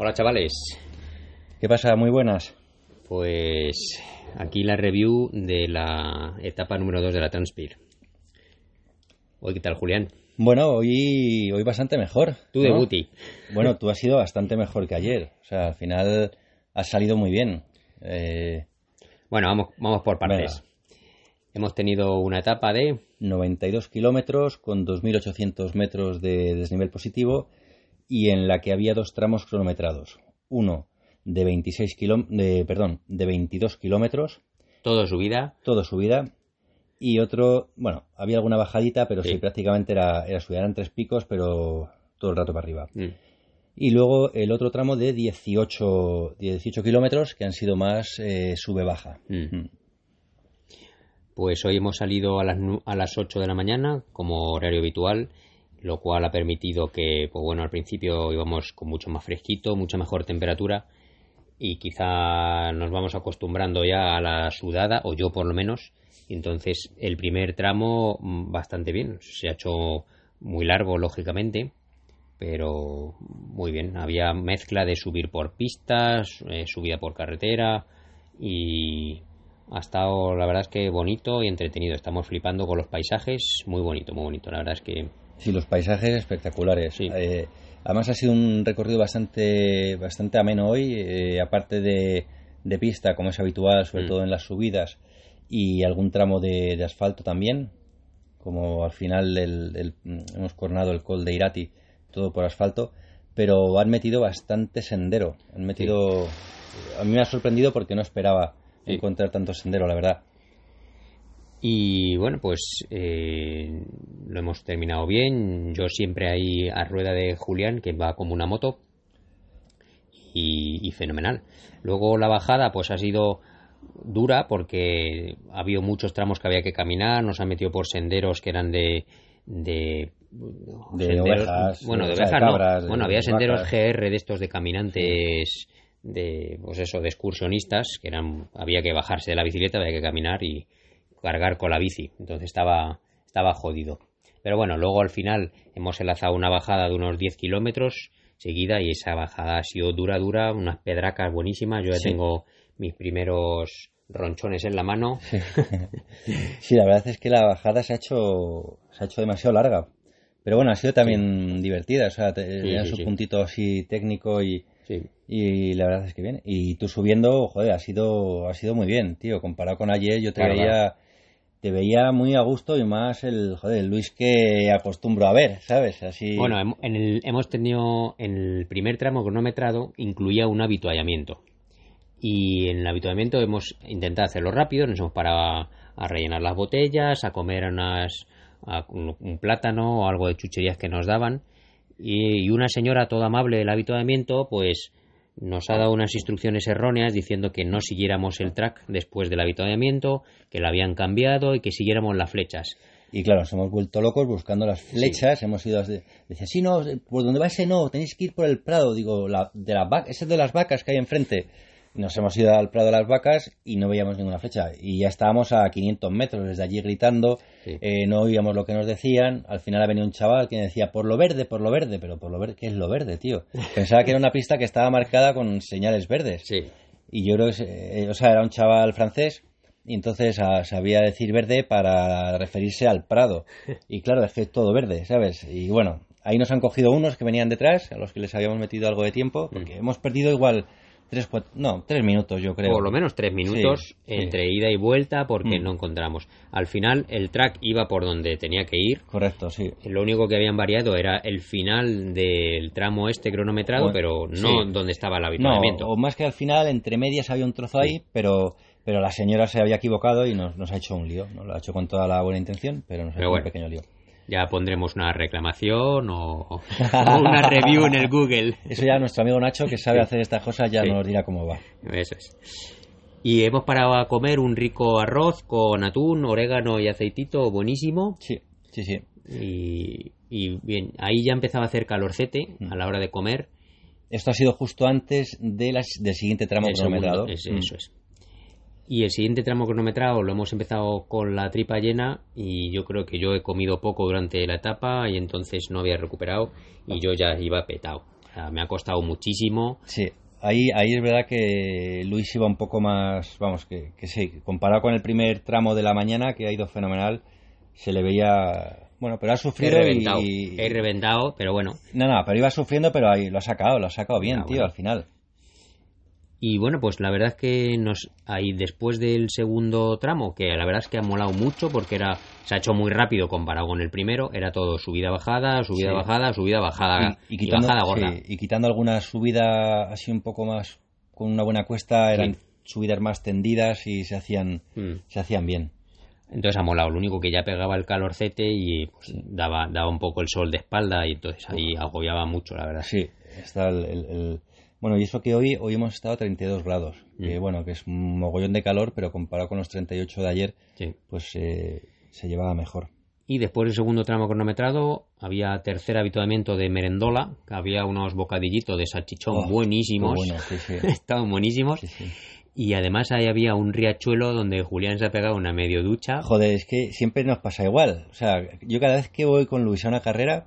Hola chavales. ¿Qué pasa? Muy buenas. Pues aquí la review de la etapa número 2 de la Transpir. Hoy, ¿qué tal, Julián? Bueno, hoy, hoy bastante mejor. Tú de Buti. Bueno, tú has sido bastante mejor que ayer. O sea, al final has salido muy bien. Eh, bueno, vamos, vamos por partes. Hemos tenido una etapa de 92 kilómetros con 2.800 metros de desnivel positivo y en la que había dos tramos cronometrados. Uno de 26 de, perdón, de 22 kilómetros. Todo subida. Todo subida. Y otro, bueno, había alguna bajadita, pero sí, prácticamente era, era subida. Eran tres picos, pero todo el rato para arriba. Mm. Y luego el otro tramo de 18, 18 kilómetros, que han sido más eh, sube-baja. Mm. Mm. Pues hoy hemos salido a las, a las 8 de la mañana, como horario habitual, lo cual ha permitido que, pues bueno, al principio íbamos con mucho más fresquito, mucha mejor temperatura y quizá nos vamos acostumbrando ya a la sudada, o yo por lo menos. Entonces el primer tramo mm, bastante bien, se ha hecho muy largo lógicamente, pero muy bien. Había mezcla de subir por pistas, eh, subida por carretera y ha estado la verdad es que bonito y entretenido. Estamos flipando con los paisajes, muy bonito, muy bonito. La verdad es que Sí, los paisajes espectaculares. Sí. Eh, además ha sido un recorrido bastante, bastante ameno hoy, eh, aparte de, de, pista, como es habitual, sobre mm. todo en las subidas, y algún tramo de, asfalto también, como al final del, hemos coronado el col de Irati, todo por asfalto, pero han metido bastante sendero. Han metido, a mí me ha sorprendido porque no esperaba encontrar tanto sendero, la verdad. Y bueno, pues eh, lo hemos terminado bien. Yo siempre ahí a rueda de Julián, que va como una moto. Y, fenomenal. Luego la bajada, pues ha sido dura porque ha habido muchos tramos que había que caminar. Nos han metido por senderos que eran de. de de ovejas, bueno, de ovejas no. bueno, había senderos GR de estos de caminantes, de, pues eso, de excursionistas, que eran, había que bajarse de la bicicleta, había que caminar y, cargar con la bici, entonces estaba, estaba jodido. Pero bueno, luego al final hemos enlazado una bajada de unos 10 kilómetros seguida y esa bajada ha sido dura, dura, unas pedracas buenísimas. Yo ya tengo mis primeros ronchones en la mano. Sí. la verdad es que la bajada se ha hecho, se ha hecho demasiado larga. Pero bueno, ha sido también divertida, o sea, tenía su puntito así técnico y, y la verdad es que bien. Y tú subiendo, joder, ha sido, ha sido muy bien, tío. Comparado con ayer, yo te veía te veía muy a gusto y más el, joder, Luis que acostumbro a ver, ¿sabes? Así... Bueno, en el, hemos tenido, en el primer tramo cronometrado, incluía un habituallamiento. Y en el habituallamiento hemos intentado hacerlo rápido, nos hemos parado a, rellenar las botellas, a comer unas, un, plátano o algo de chucherías que nos daban. Y, y una señora toda amable del habituallamiento, pues nos ha dado unas instrucciones erróneas diciendo que no siguiéramos el track después del avituallamiento, que lo habían cambiado y que siguiéramos las flechas. Y claro, nos hemos vuelto locos buscando las flechas, hemos ido... Dice, sí, no, por donde va ese no, tenéis que ir por el prado. Digo, la, de la ese de las vacas que hay enfrente nos hemos ido al Prado de las Vacas y no veíamos ninguna flecha. Y ya estábamos a 500 metros desde allí gritando, eh, no oíamos lo que nos decían. Al final ha venido un chaval que decía, por lo verde, por lo verde, pero por lo verde, ¿qué es lo verde, tío? Pensaba que era una pista que estaba marcada con señales verdes. Y yo creo que, eh, o sea, era un chaval francés y entonces ah, sabía decir verde para referirse al Prado. Y claro, es que todo verde, ¿sabes? Y bueno, ahí nos han cogido unos que venían detrás, a los que les habíamos metido algo de tiempo, porque mm. hemos perdido igual Tres, no, tres minutos yo creo. Por lo menos tres minutos entre ida y vuelta porque mm. no encontramos. Al final el track iba por donde tenía que ir. Correcto, sí. Lo único que habían variado era el final del tramo este cronometrado, pero no donde estaba el habituamiento. o más que al final, entre medias había un trozo ahí, pero pero la señora se había equivocado y nos, nos ha hecho un lío. ¿no? Lo ha hecho con toda la buena intención, pero nos ha hecho un pequeño lío ya pondremos una reclamación o, una review en el Google. Eso ya nuestro amigo Nacho, que sabe hacer estas cosas, ya nos dirá cómo va. Eso es. Y hemos parado a comer un rico arroz con atún, orégano y aceitito buenísimo. Sí, sí, sí. Y, bien, ahí ya empezaba a hacer calorcete a la hora de comer. Esto ha sido justo antes de las, del siguiente tramo cronometrado. Eso es. Y el siguiente tramo cronometrado lo hemos empezado con la tripa llena y yo creo que yo he comido poco durante la etapa y entonces no había recuperado y yo ya iba petado. O sea, me ha costado muchísimo. Sí, ahí, ahí es verdad que Luis iba un poco más, vamos, que, que sí, comparado con el primer tramo de la mañana, que ha ido fenomenal, se le veía... Bueno, pero ha He sufrido reventado, y... he reventado, pero bueno. No, no, pero iba sufriendo, pero ahí lo ha sacado, lo ha sacado bien, Ah, tío, bueno. al final. Y bueno, pues la verdad es que nos ahí después del segundo tramo, que la verdad es que ha molado mucho porque era se ha hecho muy rápido comparado con el primero, era todo subida bajada, subida Sí. bajada, subida bajada y, quitando, bajada gorda. sí, y quitando alguna subida así un poco más con una buena cuesta, eran Sí. subidas más tendidas y se hacían, Mm. se hacían bien. Entonces ha molado, lo único que ya pegaba el calorcete y pues, daba, daba un poco el sol de espalda y entonces ahí agobiaba mucho, la verdad. Sí, está el, el- el- Bueno, y eso que hoy, hoy hemos estado a 32 grados, que Mm. bueno, que es un mogollón de calor, pero comparado con los 38 de ayer, Sí. pues eh, se llevaba mejor. Y después del segundo tramo cronometrado había tercer habituamiento de merendola, que había unos bocadillitos de salchichón Oh, buenísimos, bueno, sí, sí. estaban buenísimos. Y además ahí había un riachuelo donde Julián se ha pegado una medio ducha. Joder, es que siempre nos pasa igual. O sea, yo cada vez que voy con Luis a una carrera,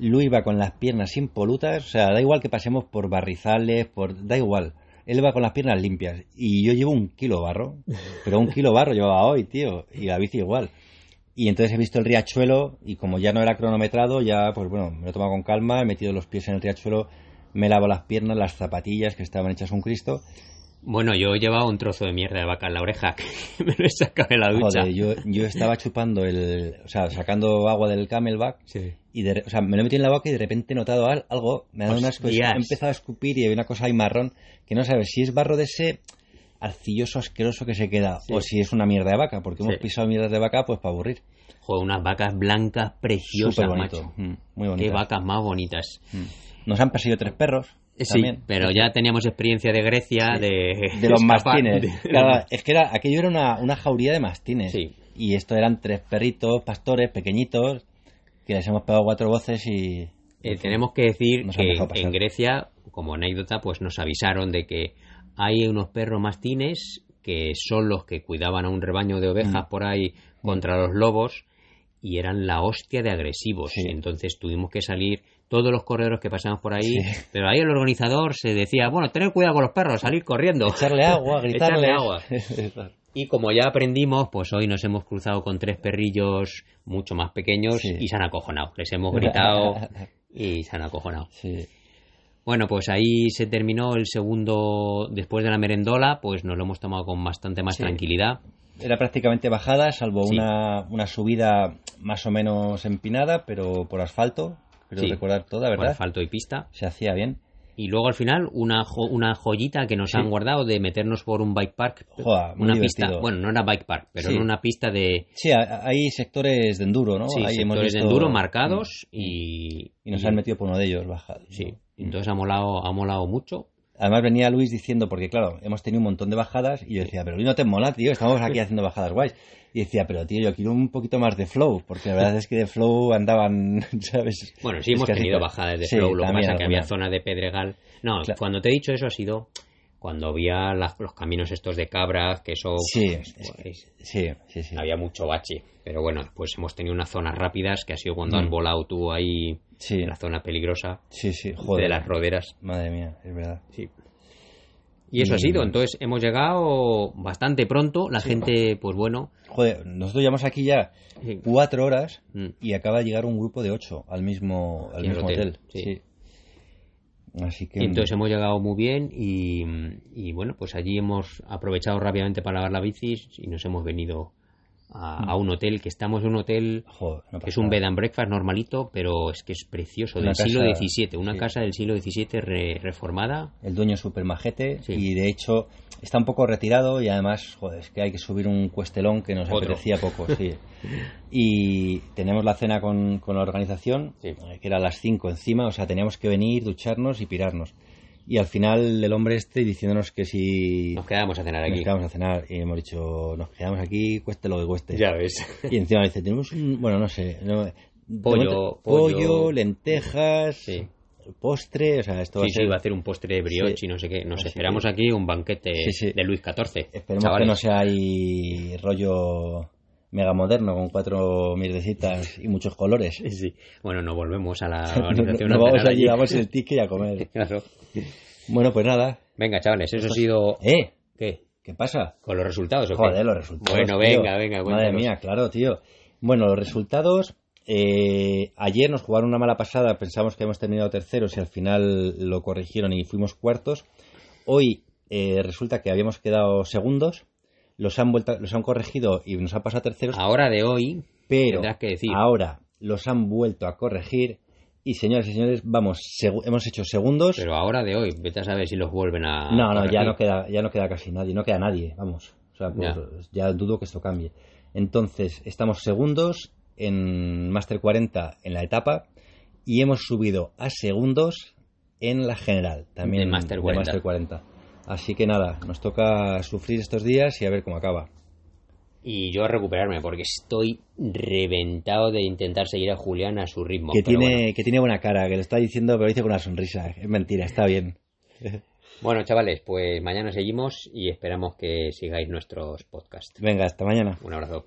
Luis va con las piernas impolutas. O sea, da igual que pasemos por barrizales, por da igual. Él va con las piernas limpias. Y yo llevo un kilo barro. Pero un kilo barro llevaba hoy, tío. Y la bici igual. Y entonces he visto el riachuelo y como ya no era cronometrado, ya pues bueno, me lo he tomado con calma, he metido los pies en el riachuelo, me lavo las piernas, las zapatillas que estaban hechas un Cristo. Bueno, yo llevaba un trozo de mierda de vaca en la oreja que me lo he sacado de la ducha. Joder, yo, yo estaba chupando el, o sea, sacando agua del camelback Sí. y de, o sea, me lo he metido en la boca y de repente he notado al- algo, me ha dado unas cosas, he empezado a escupir y hay una cosa ahí marrón que no sabes si es barro de ese arcilloso asqueroso que se queda Sí. o si es una mierda de vaca, porque hemos Sí. pisado mierdas de vaca pues para aburrir. Joder, unas vacas blancas preciosas, macho. mm, muy Qué bonito. vacas más bonitas. Nos han perseguido tres perros. Sí, también. pero ya teníamos experiencia de Grecia, Sí. de... de los mastines. de- Claro, es que era, aquello era una, una jauría de mastines. Sí. Y esto eran tres perritos, pastores, pequeñitos, que les hemos pegado cuatro voces y... Eh, tenemos que decir que en Grecia, como anécdota, pues nos avisaron de que hay unos perros mastines que son los que cuidaban a un rebaño de ovejas Mm. por ahí contra los lobos y eran la hostia de agresivos. Sí. Entonces tuvimos que salir todos los corredores que pasamos por ahí, Sí. pero ahí el organizador se decía, bueno, tener cuidado con los perros, salir corriendo. Echarle agua, gritarle. Echarle agua. Y como ya aprendimos, pues hoy nos hemos cruzado con tres perrillos mucho más pequeños Sí. y se han acojonado. Les hemos gritado y se han acojonado. sí. Bueno, pues ahí se terminó el segundo, después de la merendola, pues nos lo hemos tomado con bastante más tranquilidad. Era prácticamente bajada, salvo Sí. una, una subida más o menos empinada, pero por asfalto. Creo Sí. recordar toda, Por ¿verdad? asfalto y pista. Se hacía bien. Y luego al final una, jo- una joyita que nos Sí. han guardado de meternos por un bike park. Joder, muy una divertido. pista, bueno, no era bike park, pero Sí. una pista de Sí, hay sectores de enduro, ¿no? sí, Ahí hemos sectores de enduro marcados y, Y nos y- han metido por uno de ellos, bajado. Sí, entonces ha molado, ha molado mucho. Además venía Luis diciendo, porque claro, hemos tenido un montón de bajadas y yo decía, pero Luis no te mola, tío, estamos aquí haciendo bajadas guays. Y decía, pero tío, yo quiero un poquito más de flow, porque la verdad es que de flow andaban, ¿sabes? Bueno, sí Es hemos tenido bajadas de Sí, flow, lo que pasa que había zonas de pedregal. No, Claro. cuando te he dicho eso ha sido cuando había las- los caminos estos de cabras, que eso Sí, pues, es que- Sí, sí, sí. había mucho bache. Pero bueno, pues hemos tenido unas zonas rápidas, que ha sido cuando Mm. has volado tú ahí Sí, en la zona peligrosa sí, sí, joder. de las roderas. Madre mía, es verdad. Sí. Y eso ha sido, entonces hemos llegado bastante pronto, la gente, pues bueno, Joder, nosotros llevamos aquí ya cuatro horas mm, y acaba de llegar un grupo de ocho al mismo, al mismo hotel, hotel. sí. Entonces hemos llegado muy bien y, y, bueno, pues allí hemos aprovechado rápidamente para lavar la bici y nos hemos venido a, a un hotel, que estamos en un hotel Joder, no que es un bed and breakfast normalito, pero es que es precioso, Una del siglo casa- XVII, una sí. casa del siglo XVII re- reformada. El dueño es súper majete Sí. y de hecho está un poco retirado y además, joder, es que hay que subir un cuestelón que nos Otro. apetecía poco, sí. Y tenemos la cena con, con la organización, Sí. que era a las 5 encima, o sea, teníamos que venir, ducharnos y pirarnos. Y al final el hombre este diciéndonos que si Nos quedamos a cenar nos aquí. quedamos a cenar y hemos dicho, nos quedamos aquí, cueste lo que cueste. Ya ves. Y encima dice, tenemos un, bueno, no sé, no- Pollo, momento, pollo. pollo, lentejas, Sí. postre, o sea, esto va Sí, a sí, va a hacer un postre de brioche Sí. y no sé qué. Nos Así esperamos que- aquí un banquete de Luis XIV. Esperemos chavales. que no sea ahí rollo mega moderno con cuatro mierdecitas y muchos colores. Sí. Bueno, no volvemos a la no, organización. no vamos nacional allí, damos el ticket y a comer. Claro. Bueno, pues nada. Venga, chavales, eso ha sido... ¿Eh? ¿Qué? ¿Qué pasa? ¿Con los resultados o qué? Joder, los resultados. Bueno, tío. venga, venga, Madre mía, claro, tío. Bueno, los resultados. eh, ayer nos jugaron una mala pasada. Pensamos que habíamos terminado terceros y al final lo corrigieron y fuimos cuartos. Hoy eh, resulta que habíamos quedado segundos. Los han, vuelto, los han corregido y nos han pasado terceros. Ahora de hoy, pero que decir. ahora los han vuelto a corregir. Y señoras y señores, vamos, hemos hecho segundos. pero ahora de hoy, vete a saber si los vuelven a... No, no, ya no queda, ya no queda casi nadie, no queda nadie, vamos. O sea, Ya. pues, ya dudo que esto cambie. Entonces, estamos segundos en Master 40 en la etapa y hemos subido a segundos en la general, también De Master de 40. Master 40. Así que nada, nos toca sufrir estos días y a ver cómo acaba. Y yo a recuperarme, porque estoy reventado de intentar seguir a Julián a su ritmo. que tiene, bueno. que tiene buena cara, que lo está diciendo, pero lo dice con una sonrisa. Es mentira, está bien. Bueno, chavales, pues mañana seguimos y esperamos que sigáis nuestros podcasts. Venga, hasta mañana. Un abrazo.